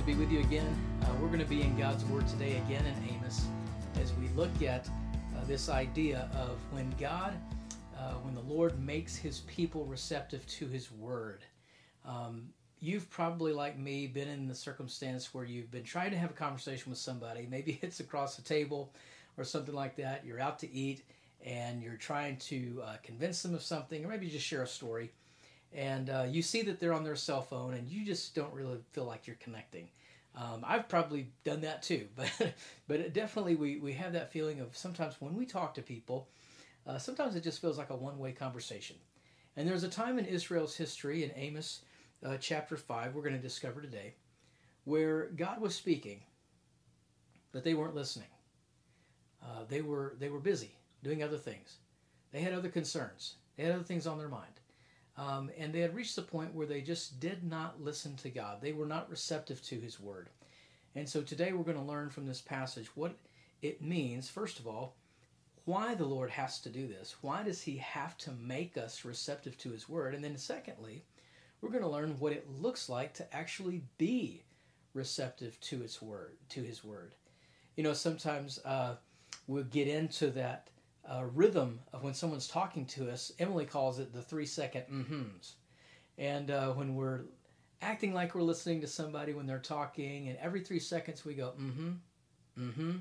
to be with you again. Uh, we're going to be in God's Word today again in Amos as we look at uh, this idea of when God, uh, when the Lord makes his people receptive to his Word. Um, you've probably, like me, been in the circumstance where you've been trying to have a conversation with somebody. Maybe it's across the table or something like that. You're out to eat and you're trying to uh, convince them of something, or maybe just share a story and uh, you see that they're on their cell phone and you just don't really feel like you're connecting. Um, i've probably done that too but but definitely we, we have that feeling of sometimes when we talk to people uh, sometimes it just feels like a one-way conversation. And there's a time in israel's history in amos uh, chapter 5 we're going to discover today where god was speaking but they weren't listening. Uh, they were they were busy doing other things. They had other concerns. They had other things on their mind um, and they had reached the point where they just did not listen to God. They were not receptive to His Word. And so today we're going to learn from this passage what it means, first of all, why the Lord has to do this. Why does He have to make us receptive to His Word? And then, secondly, we're going to learn what it looks like to actually be receptive to its word, to His Word. You know, sometimes uh, we'll get into that uh, rhythm of when someone's talking to us. Emily calls it the three second mm-hms. And uh, when we're acting like we're listening to somebody when they're talking, and every three seconds we go, mm hmm, mm hmm,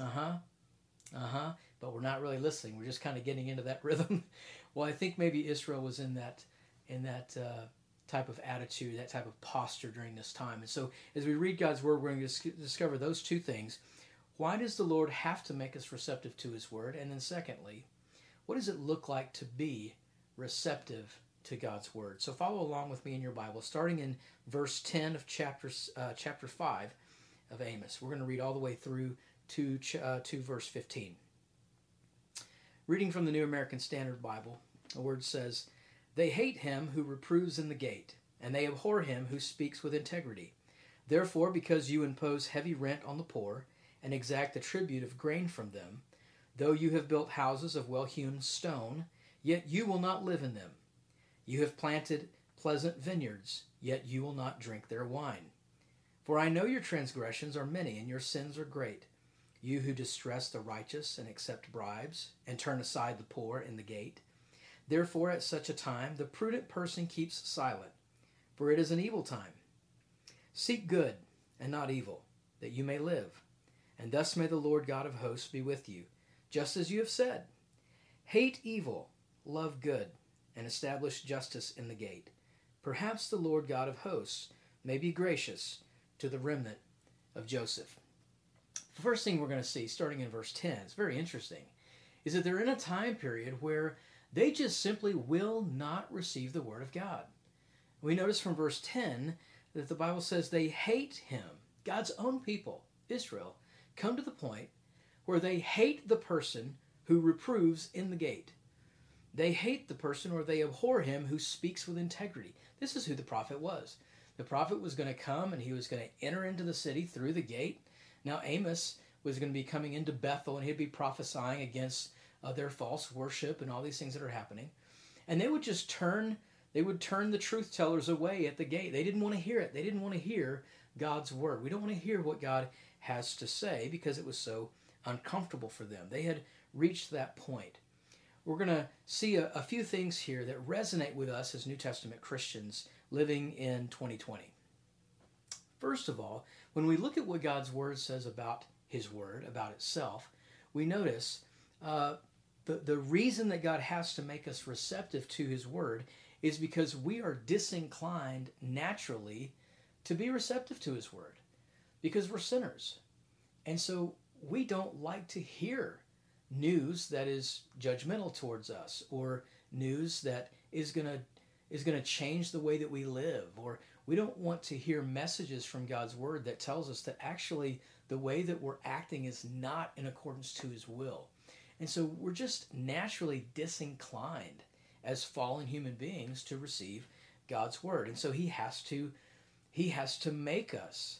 uh huh, uh huh, but we're not really listening. We're just kind of getting into that rhythm. well, I think maybe Israel was in that, in that, uh, type of attitude, that type of posture during this time. And so, as we read God's word, we're going to discover those two things why does the Lord have to make us receptive to His Word? And then, secondly, what does it look like to be receptive to God's Word? So, follow along with me in your Bible, starting in verse 10 of chapter, uh, chapter 5 of Amos. We're going to read all the way through to, uh, to verse 15. Reading from the New American Standard Bible, the word says, They hate him who reproves in the gate, and they abhor him who speaks with integrity. Therefore, because you impose heavy rent on the poor, and exact the tribute of grain from them. Though you have built houses of well hewn stone, yet you will not live in them. You have planted pleasant vineyards, yet you will not drink their wine. For I know your transgressions are many, and your sins are great. You who distress the righteous and accept bribes, and turn aside the poor in the gate. Therefore, at such a time, the prudent person keeps silent, for it is an evil time. Seek good and not evil, that you may live. And thus may the Lord God of hosts be with you, just as you have said. Hate evil, love good, and establish justice in the gate. Perhaps the Lord God of hosts may be gracious to the remnant of Joseph. The first thing we're going to see, starting in verse 10, it's very interesting, is that they're in a time period where they just simply will not receive the word of God. We notice from verse 10 that the Bible says they hate him, God's own people, Israel, come to the point where they hate the person who reproves in the gate. They hate the person or they abhor him who speaks with integrity. This is who the prophet was. The prophet was going to come and he was going to enter into the city through the gate. Now, Amos was going to be coming into Bethel and he'd be prophesying against uh, their false worship and all these things that are happening. And they would just turn they would turn the truth tellers away at the gate. They didn't want to hear it. They didn't want to hear God's word. We don't want to hear what God has to say because it was so uncomfortable for them. They had reached that point. We're going to see a, a, few things here that resonate with us as New Testament Christians living in 2020. First of all, when we look at what God's Word says about His Word, about itself, we notice uh, the, the reason that God has to make us receptive to His Word is because we are disinclined naturally to be receptive to His Word because we're sinners. And so we don't like to hear news that is judgmental towards us or news that is going to is going to change the way that we live or we don't want to hear messages from God's word that tells us that actually the way that we're acting is not in accordance to his will. And so we're just naturally disinclined as fallen human beings to receive God's word. And so he has to he has to make us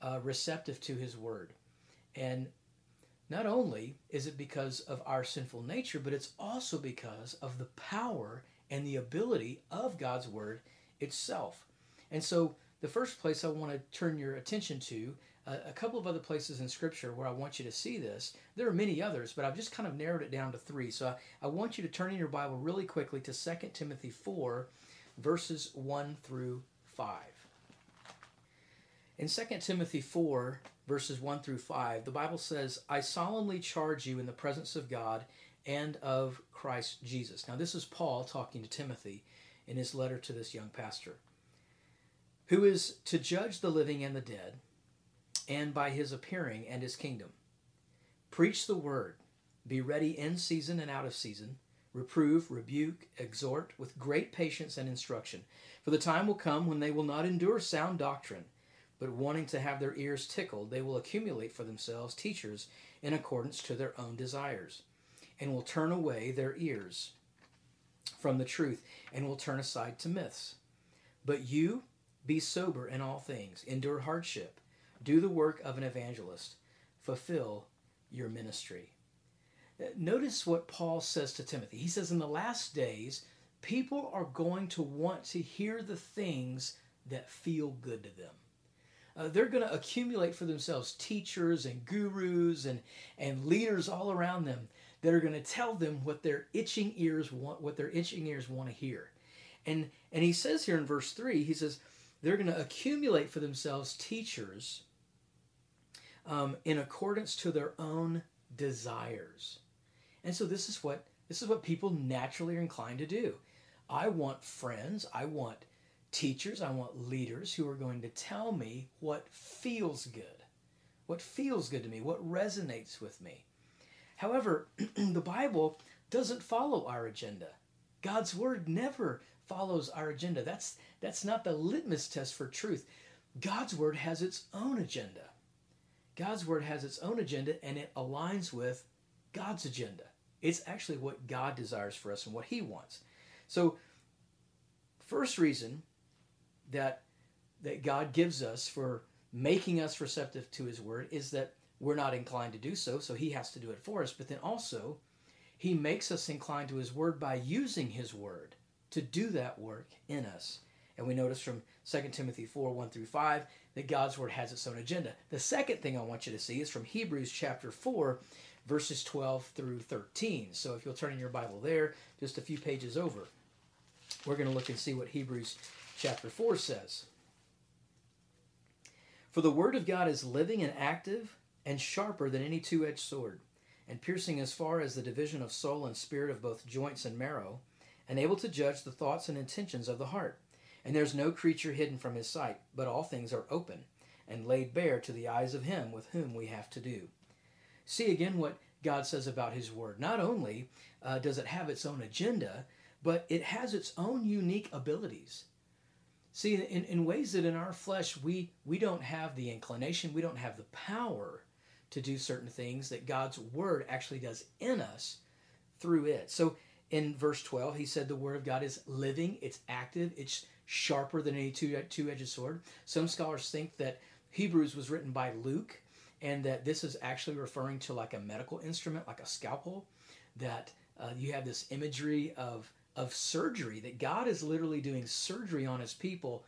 uh, receptive to His Word. And not only is it because of our sinful nature, but it's also because of the power and the ability of God's Word itself. And so the first place I want to turn your attention to, uh, a couple of other places in Scripture where I want you to see this. There are many others, but I've just kind of narrowed it down to three. So I, I want you to turn in your Bible really quickly to 2 Timothy 4, verses 1 through 5. In 2 Timothy 4, verses 1 through 5, the Bible says, I solemnly charge you in the presence of God and of Christ Jesus. Now, this is Paul talking to Timothy in his letter to this young pastor, who is to judge the living and the dead, and by his appearing and his kingdom. Preach the word, be ready in season and out of season, reprove, rebuke, exhort with great patience and instruction. For the time will come when they will not endure sound doctrine but wanting to have their ears tickled, they will accumulate for themselves teachers in accordance to their own desires, and will turn away their ears from the truth, and will turn aside to myths. But you be sober in all things, endure hardship, do the work of an evangelist, fulfill your ministry. Uh, notice what Paul says to Timothy. He says, In the last days, people are going to want to hear the things that feel good to them uh, they're going to accumulate for themselves teachers and gurus and, and leaders all around them that are going to tell them what their itching ears want what their itching ears want to hear. And and he says here in verse 3 he says they're going to accumulate for themselves teachers um, in accordance to their own desires. And so this is what this is what people naturally are inclined to do. I want friends. I want teachers, I want leaders who are going to tell me what feels good, what feels good to me, what resonates with me. However, the Bible doesn't follow our agenda. God's word never follows our agenda. That's that's not the litmus test for truth. God's word has its own agenda. God's word has its own agenda and it aligns with God's agenda. It's actually what God desires for us and what he wants. So first reason that that God gives us for making us receptive to his word is that we're not inclined to do so, so he has to do it for us. But then also, he makes us inclined to his word by using his word to do that work in us. And we notice from 2 Timothy 4 1 through 5 that God's word has its own agenda. The second thing I want you to see is from Hebrews chapter 4, verses 12 through 13. So if you'll turn in your Bible there, just a few pages over, we're going to look and see what Hebrews chapter 4 says For the word of God is living and active and sharper than any two edged sword, and piercing as far as the division of soul and spirit of both joints and marrow, and able to judge the thoughts and intentions of the heart. And there's no creature hidden from his sight, but all things are open and laid bare to the eyes of him with whom we have to do. See again what God says about his word. Not only uh, does it have its own agenda, but it has its own unique abilities. See, in, in ways that in our flesh we, we don't have the inclination, we don't have the power to do certain things that God's word actually does in us through it. So in verse 12, he said the word of God is living, it's active, it's sharper than any two, two-edged sword. Some scholars think that Hebrews was written by Luke and that this is actually referring to like a medical instrument, like a scalpel, that uh, you have this imagery of of surgery, that God is literally doing surgery on his people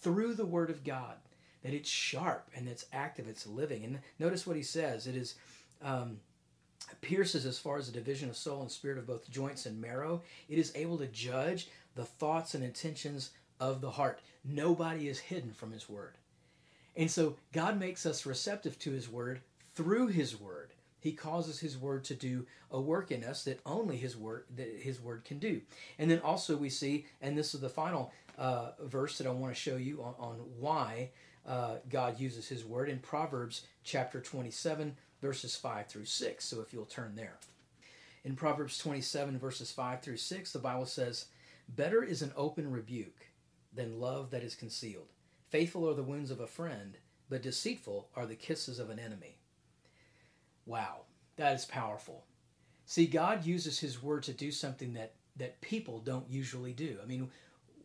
through the word of God, that it's sharp and it's active, it's living. And notice what he says it is. Um, pierces as far as the division of soul and spirit of both joints and marrow. It is able to judge the thoughts and intentions of the heart. Nobody is hidden from his word. And so God makes us receptive to his word through his word. He causes his word to do a work in us that only his word that his word can do. And then also we see, and this is the final uh, verse that I want to show you on, on why uh, God uses his word in Proverbs chapter 27, verses 5 through 6. So if you'll turn there. In Proverbs 27, verses 5 through 6, the Bible says, Better is an open rebuke than love that is concealed. Faithful are the wounds of a friend, but deceitful are the kisses of an enemy. Wow, that is powerful. See, God uses His Word to do something that that people don't usually do. I mean,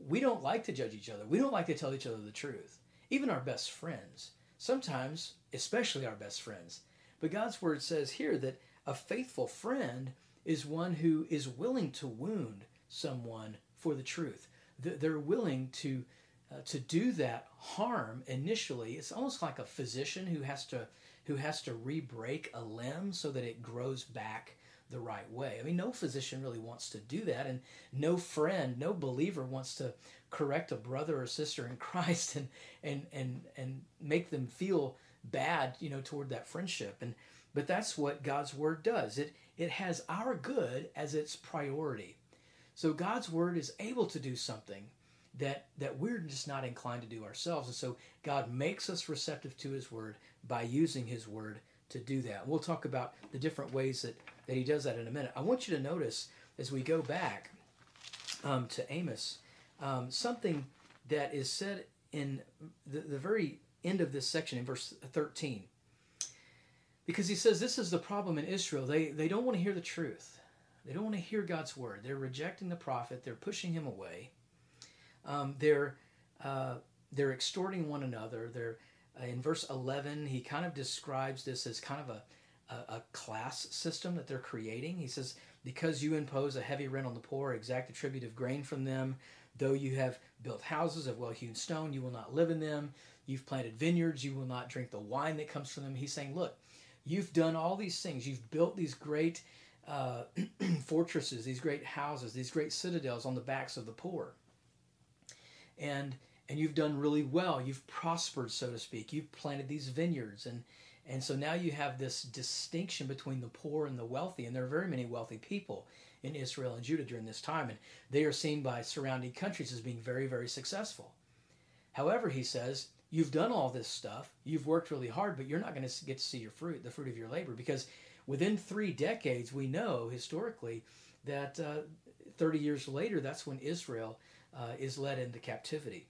we don't like to judge each other. We don't like to tell each other the truth. Even our best friends. Sometimes, especially our best friends. But God's Word says here that a faithful friend is one who is willing to wound someone for the truth. They're willing to uh, to do that harm initially, it's almost like a physician who has to who has to re-break a limb so that it grows back the right way. I mean, no physician really wants to do that, and no friend, no believer wants to correct a brother or sister in Christ and and and and make them feel bad, you know, toward that friendship. And but that's what God's word does. It it has our good as its priority. So God's word is able to do something that that we're just not inclined to do ourselves. And so God makes us receptive to his word by using his word to do that. We'll talk about the different ways that, that he does that in a minute. I want you to notice as we go back um, to Amos um, something that is said in the, the very end of this section in verse 13. Because he says this is the problem in Israel. They, they don't want to hear the truth. They don't want to hear God's word. They're rejecting the prophet. They're pushing him away. Um, they're uh, they're extorting one another. They're in verse 11. He kind of describes this as kind of a, a, a class system that they're creating. He says, "Because you impose a heavy rent on the poor, exact a tribute of grain from them, though you have built houses of well-hewn stone, you will not live in them. You've planted vineyards, you will not drink the wine that comes from them." He's saying, "Look, you've done all these things. You've built these great." Uh, fortresses, these great houses, these great citadels on the backs of the poor and and you've done really well. You've prospered, so to speak. You've planted these vineyards, and and so now you have this distinction between the poor and the wealthy, and there are very many wealthy people in Israel and Judah during this time, and they are seen by surrounding countries as being very, very successful. However, he says, you've done all this stuff, you've worked really hard, but you're not going to get to see your fruit, the fruit of your labor, because within three decades, we know historically that uh, 30 years later, that's when Israel uh, is led into captivity.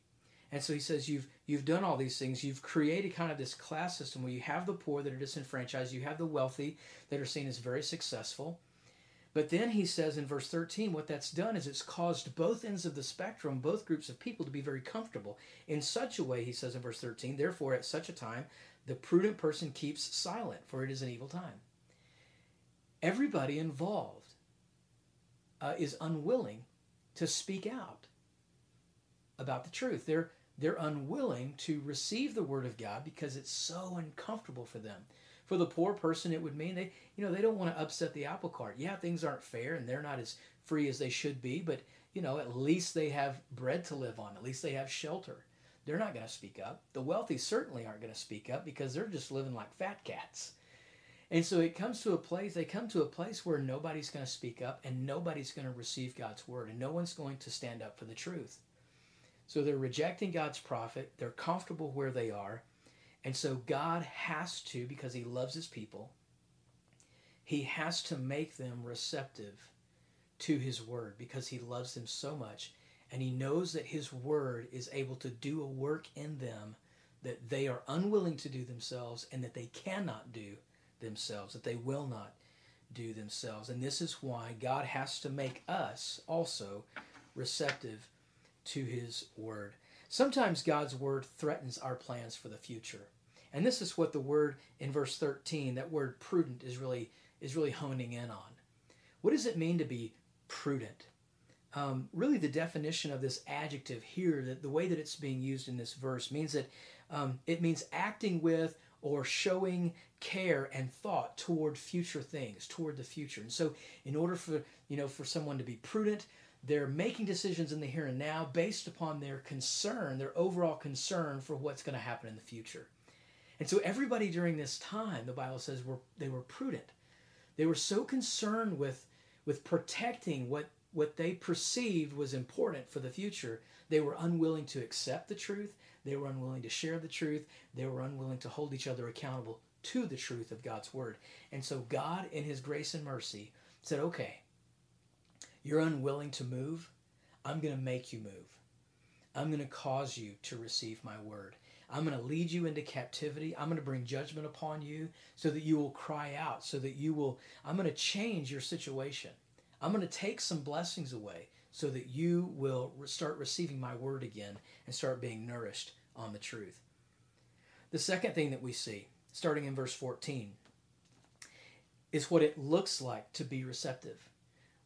And so he says, you've you've done all these things. You've created kind of this class system where you have the poor that are disenfranchised, you have the wealthy that are seen as very successful. But then he says in verse 13, what that's done is it's caused both ends of the spectrum, both groups of people, to be very comfortable. In such a way, he says in verse 13, therefore, at such a time, the prudent person keeps silent, for it is an evil time. Everybody involved uh, is unwilling to speak out about the truth. They're they're unwilling to receive the word of God because it's so uncomfortable for them. For the poor person, it would mean they, you know, they don't want to upset the apple cart. Yeah, things aren't fair and they're not as free as they should be, but you know, at least they have bread to live on. At least they have shelter. They're not going to speak up. The wealthy certainly aren't going to speak up because they're just living like fat cats. And so it comes to a place, they come to a place where nobody's going to speak up and nobody's going to receive God's word and no one's going to stand up for the truth. So they're rejecting God's prophet. They're comfortable where they are. And so God has to, because he loves his people, he has to make them receptive to his word because he loves them so much. And he knows that his word is able to do a work in them that they are unwilling to do themselves and that they cannot do themselves, that they will not do themselves. And this is why God has to make us also receptive to his word. Sometimes God's word threatens our plans for the future. And this is what the word in verse 13, that word prudent is really is really honing in on. What does it mean to be prudent? Um, really, the definition of this adjective here, that the way that it's being used in this verse, means that um, it means acting with or showing care and thought toward future things, toward the future. And so, in order for you know for someone to be prudent, they're making decisions in the here and now based upon their concern, their overall concern for what's going to happen in the future. And so everybody during this time, the Bible says, were they were prudent. They were so concerned with with protecting what what they perceived was important for the future. They were unwilling to accept the truth. They were unwilling to share the truth. They were unwilling to hold each other accountable to the truth of God's word. And so God, in His grace and mercy, said, "Okay, you're unwilling to move, I'm going to make you move. I'm going to cause you to receive my word. I'm going to lead you into captivity. I'm going to bring judgment upon you so that you will cry out, so that you will, I'm going to change your situation. I'm going to take some blessings away so that you will start receiving my word again and start being nourished on the truth. The second thing that we see, starting in verse 14, is what it looks like to be receptive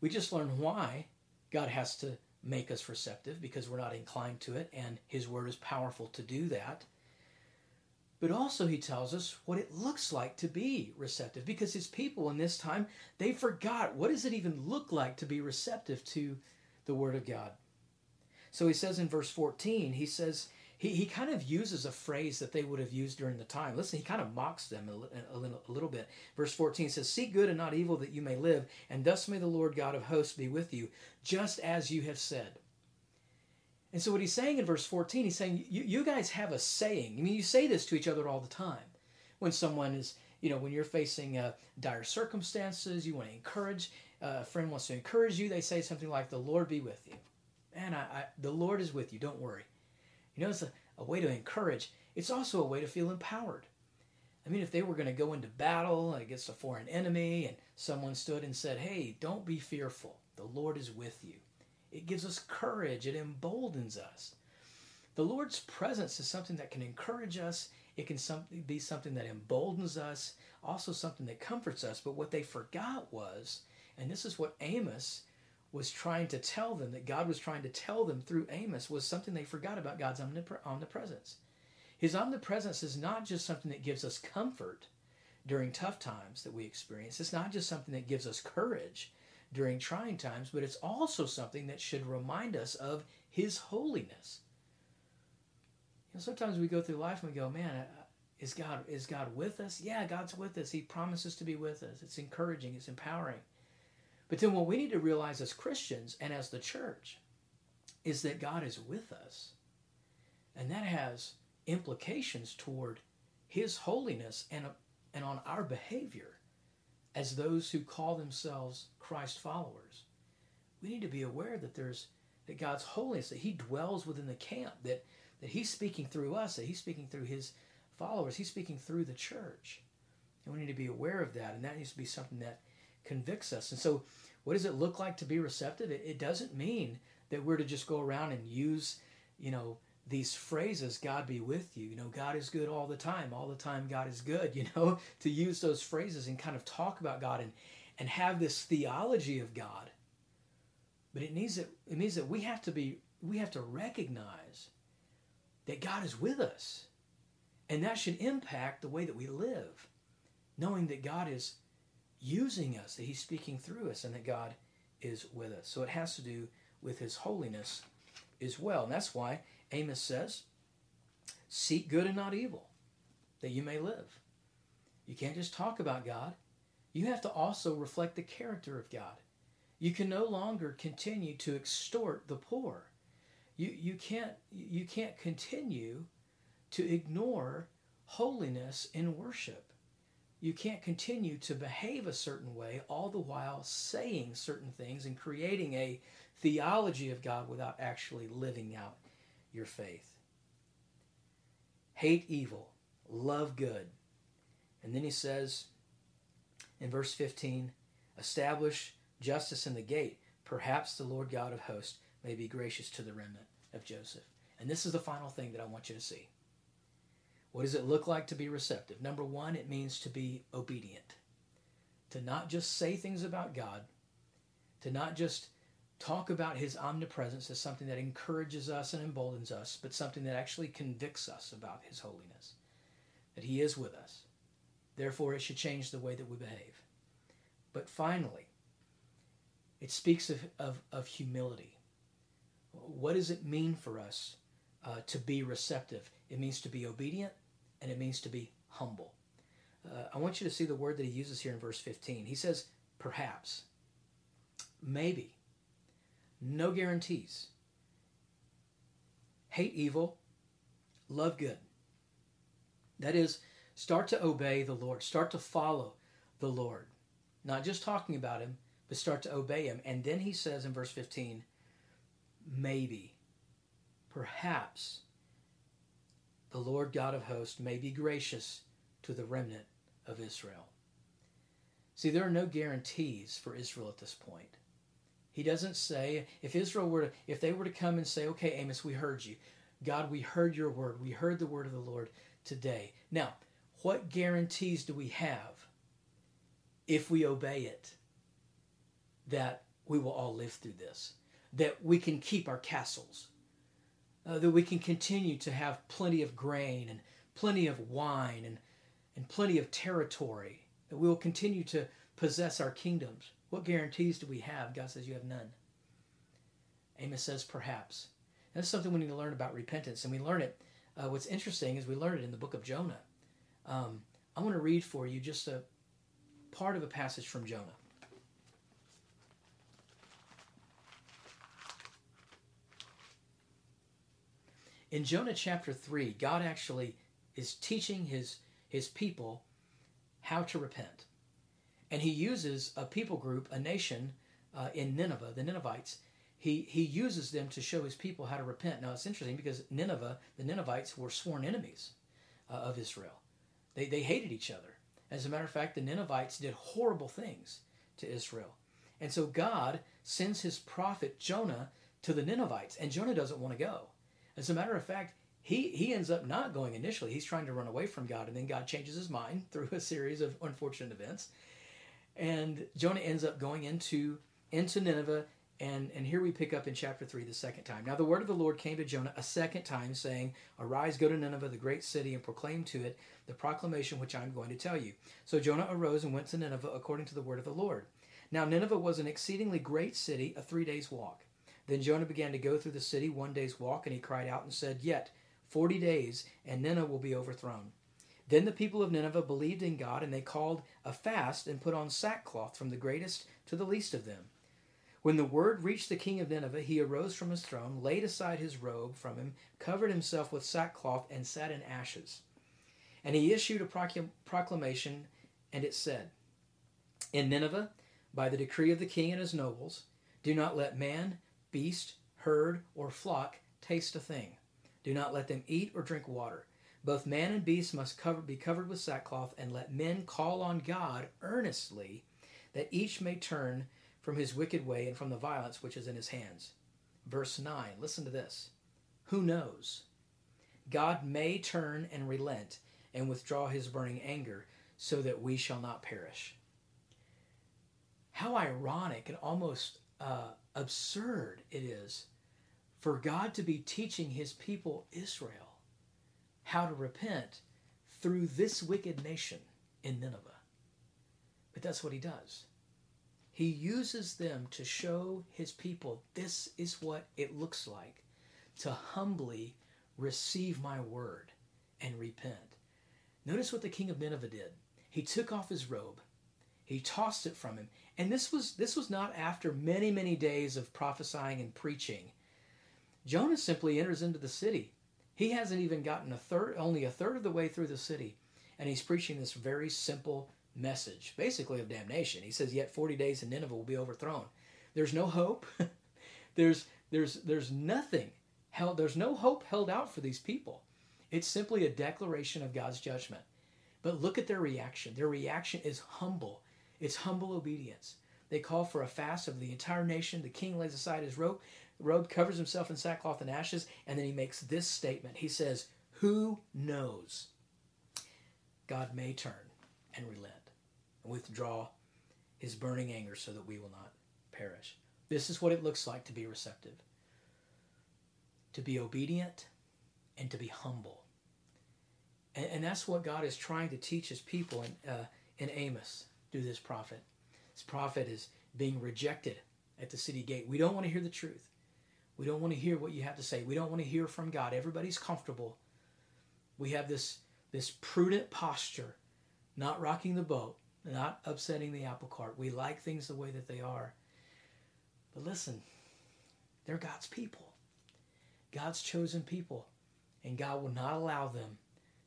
we just learn why God has to make us receptive because we're not inclined to it, and His Word is powerful to do that. But also, He tells us what it looks like to be receptive because His people in this time, they forgot what does it even look like to be receptive to the Word of God. So He says in verse 14, He says, he, he kind of uses a phrase that they would have used during the time. Listen, he kind of mocks them a, a, little, a little bit. Verse 14 says, Seek good and not evil that you may live, and thus may the Lord God of hosts be with you, just as you have said. And so, what he's saying in verse 14, he's saying, you, you guys have a saying. I mean, you say this to each other all the time. When someone is, you know, when you're facing uh, dire circumstances, you want to encourage, uh, a friend wants to encourage you, they say something like, The Lord be with you. Man, I, I, the Lord is with you, don't worry. You know, it's a, a way to encourage. It's also a way to feel empowered. I mean, if they were going to go into battle against a foreign enemy and someone stood and said, Hey, don't be fearful, the Lord is with you. It gives us courage, it emboldens us. The Lord's presence is something that can encourage us, it can be something that emboldens us, also something that comforts us. But what they forgot was, and this is what Amos was trying to tell them, that God was trying to tell them through Amos, was something they forgot about God's omnipresence. His omnipresence is not just something that gives us comfort during tough times that we experience, it's not just something that gives us courage during trying times, but it's also something that should remind us of His holiness. You know, sometimes we go through life and we go, man, is God is God with us? Yeah, God's with us. He promises to be with us. It's encouraging. It's empowering. But then what we need to realize as Christians and as the church is that God is with us. And that has implications toward his holiness and, and on our behavior as those who call themselves Christ followers. We need to be aware that there's that God's holiness, that he dwells within the camp, that, that he's speaking through us, that he's speaking through his followers, he's speaking through the church. And we need to be aware of that, and that needs to be something that convicts us. And so, what does it look like to be receptive? It, it doesn't mean that we're to just go around and use, you know, these phrases, God be with you, you know, God is good all the time, all the time God is good, you know, to use those phrases and kind of talk about God and, and have this theology of God. But it needs that it means that we have to be we have to recognize that God is with us. And that should impact the way that we live, knowing that God is using us, that He's speaking through us, and that God is with us. So it has to do with His holiness as well. And that's why Amos says, Seek good and not evil, that you may live. You can't just talk about God, you have to also reflect the character of God. You can no longer continue to extort the poor. You, you, can't, you can't continue to ignore holiness in worship you can't continue to behave a certain way all the while saying certain things and creating a theology of God without actually living out your faith. Hate evil, love good. And then he says in verse 15, establish justice in the gate. Perhaps the Lord God of hosts may be gracious to the remnant of Joseph. And this is the final thing that I want you to see. What does it look like to be receptive? Number one, it means to be obedient. To not just say things about God, to not just talk about his omnipresence as something that encourages us and emboldens us, but something that actually convicts us about his holiness. That he is with us. Therefore, it should change the way that we behave. But finally, it speaks of, of, of humility. What does it mean for us uh, to be receptive? It means to be obedient and it means to be humble. Uh, I want you to see the word that he uses here in verse 15. He says, perhaps, maybe, no guarantees. Hate evil, love good. That is, start to obey the Lord, start to follow the Lord. Not just talking about him, but start to obey him. And then he says in verse 15, maybe, perhaps, the Lord God of hosts may be gracious to the remnant of Israel. See, there are no guarantees for Israel at this point. He doesn't say if Israel were to, if they were to come and say, "Okay, Amos, we heard you. God, we heard your word. We heard the word of the Lord today." Now, what guarantees do we have if we obey it that we will all live through this? that we can keep our castles, uh, that we can continue to have plenty of grain and plenty of wine and, and plenty of territory, that we will continue to possess our kingdoms. What guarantees do we have? God says, You have none. Amos says, Perhaps. And that's something we need to learn about repentance, and we learn it. Uh, what's interesting is we learn it in the book of Jonah. Um, I want to read for you just a part of a passage from Jonah. In Jonah chapter 3, God actually is teaching his, his people how to repent. And he uses a people group, a nation uh, in Nineveh, the Ninevites. He, he uses them to show his people how to repent. Now it's interesting because Nineveh, the Ninevites, were sworn enemies uh, of Israel. They, they hated each other. As a matter of fact, the Ninevites did horrible things to Israel. And so God sends his prophet Jonah to the Ninevites, and Jonah doesn't want to go. As a matter of fact, he, he ends up not going initially. He's trying to run away from God, and then God changes his mind through a series of unfortunate events. And Jonah ends up going into, into Nineveh, and, and here we pick up in chapter 3 the second time. Now the word of the Lord came to Jonah a second time, saying, Arise, go to Nineveh, the great city, and proclaim to it the proclamation which I am going to tell you. So Jonah arose and went to Nineveh according to the word of the Lord. Now Nineveh was an exceedingly great city, a three days' walk. Then Jonah began to go through the city one day's walk, and he cried out and said, Yet forty days, and Nineveh will be overthrown. Then the people of Nineveh believed in God, and they called a fast and put on sackcloth from the greatest to the least of them. When the word reached the king of Nineveh, he arose from his throne, laid aside his robe from him, covered himself with sackcloth, and sat in ashes. And he issued a proclamation, and it said, In Nineveh, by the decree of the king and his nobles, do not let man, beast, herd, or flock taste a thing. Do not let them eat or drink water. Both man and beast must cover, be covered with sackcloth, and let men call on God earnestly, that each may turn from his wicked way and from the violence which is in his hands. Verse 9, listen to this. Who knows? God may turn and relent and withdraw his burning anger so that we shall not perish. How ironic and almost uh, absurd it is for God to be teaching his people Israel how to repent through this wicked nation in Nineveh. But that's what he does. He uses them to show his people this is what it looks like to humbly receive my word and repent. Notice what the king of Nineveh did. He took off his robe, he tossed it from him, and this was this was not after many many days of prophesying and preaching. Jonah simply enters into the city. He hasn't even gotten a third only a third of the way through the city, and he's preaching this very simple message, basically of damnation. He says, "Yet 40 days and Nineveh will be overthrown." There's no hope. there's there's there's nothing held. There's no hope held out for these people. It's simply a declaration of God's judgment. But look at their reaction. Their reaction is humble. It's humble obedience. They call for a fast of the entire nation. The king lays aside his robe, robe covers himself in sackcloth and ashes, and then he makes this statement. He says, "Who knows? God may turn and relent." and withdraw his burning anger so that we will not perish. This is what it looks like to be receptive, to be obedient, and to be humble. And, and that's what God is trying to teach his people in, uh, in Amos through this prophet. This prophet is being rejected at the city gate. We don't want to hear the truth. We don't want to hear what you have to say. We don't want to hear from God. Everybody's comfortable. We have this, this prudent posture, not rocking the boat, not upsetting the apple cart. We like things the way that they are. But listen, they're God's people, God's chosen people, and God will not allow them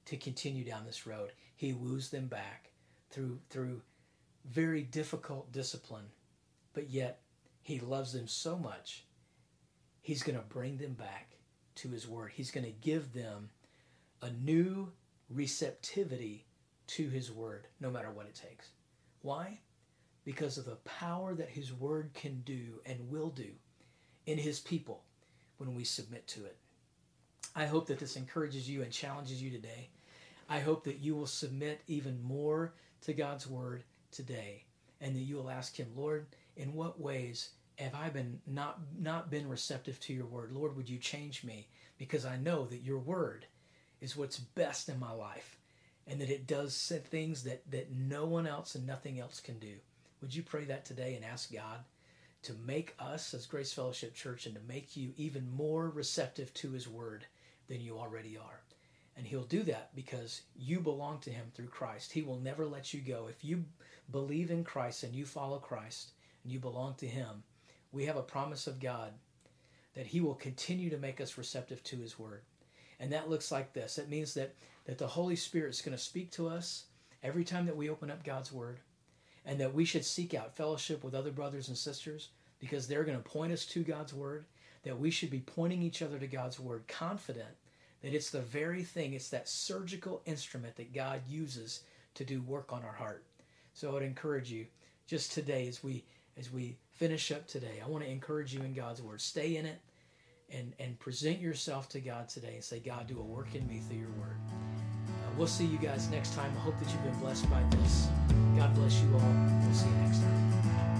to continue down this road. He woos them back through through very difficult discipline, but yet he loves them so much. He's going to bring them back to his word. He's going to give them a new receptivity to his word, no matter what it takes. Why? Because of the power that his word can do and will do in his people when we submit to it. I hope that this encourages you and challenges you today. I hope that you will submit even more to God's word today and that you will ask him, Lord, in what ways have I been not not been receptive to your word? Lord, would you change me? Because I know that your word is what's best in my life and that it does things that, that no one else and nothing else can do. Would you pray that today and ask God to make us as Grace Fellowship Church and to make you even more receptive to his word than you already are? And he'll do that because you belong to him through Christ. He will never let you go. If you believe in Christ and you follow Christ and you belong to him, we have a promise of God that he will continue to make us receptive to his word. And that looks like this. It means that, that the Holy Spirit is going to speak to us every time that we open up God's word and that we should seek out fellowship with other brothers and sisters because they're going to point us to God's word, that we should be pointing each other to God's word, confident that it's the very thing, it's that surgical instrument that God uses to do work on our heart. So I would encourage you just today as we as we finish up today, I want to encourage you in God's word. Stay in it and, and present yourself to God today and say, God, do a work in me through your word. Uh, we'll see you guys next time. I hope that you've been blessed by this. God bless you all. We'll see you next time.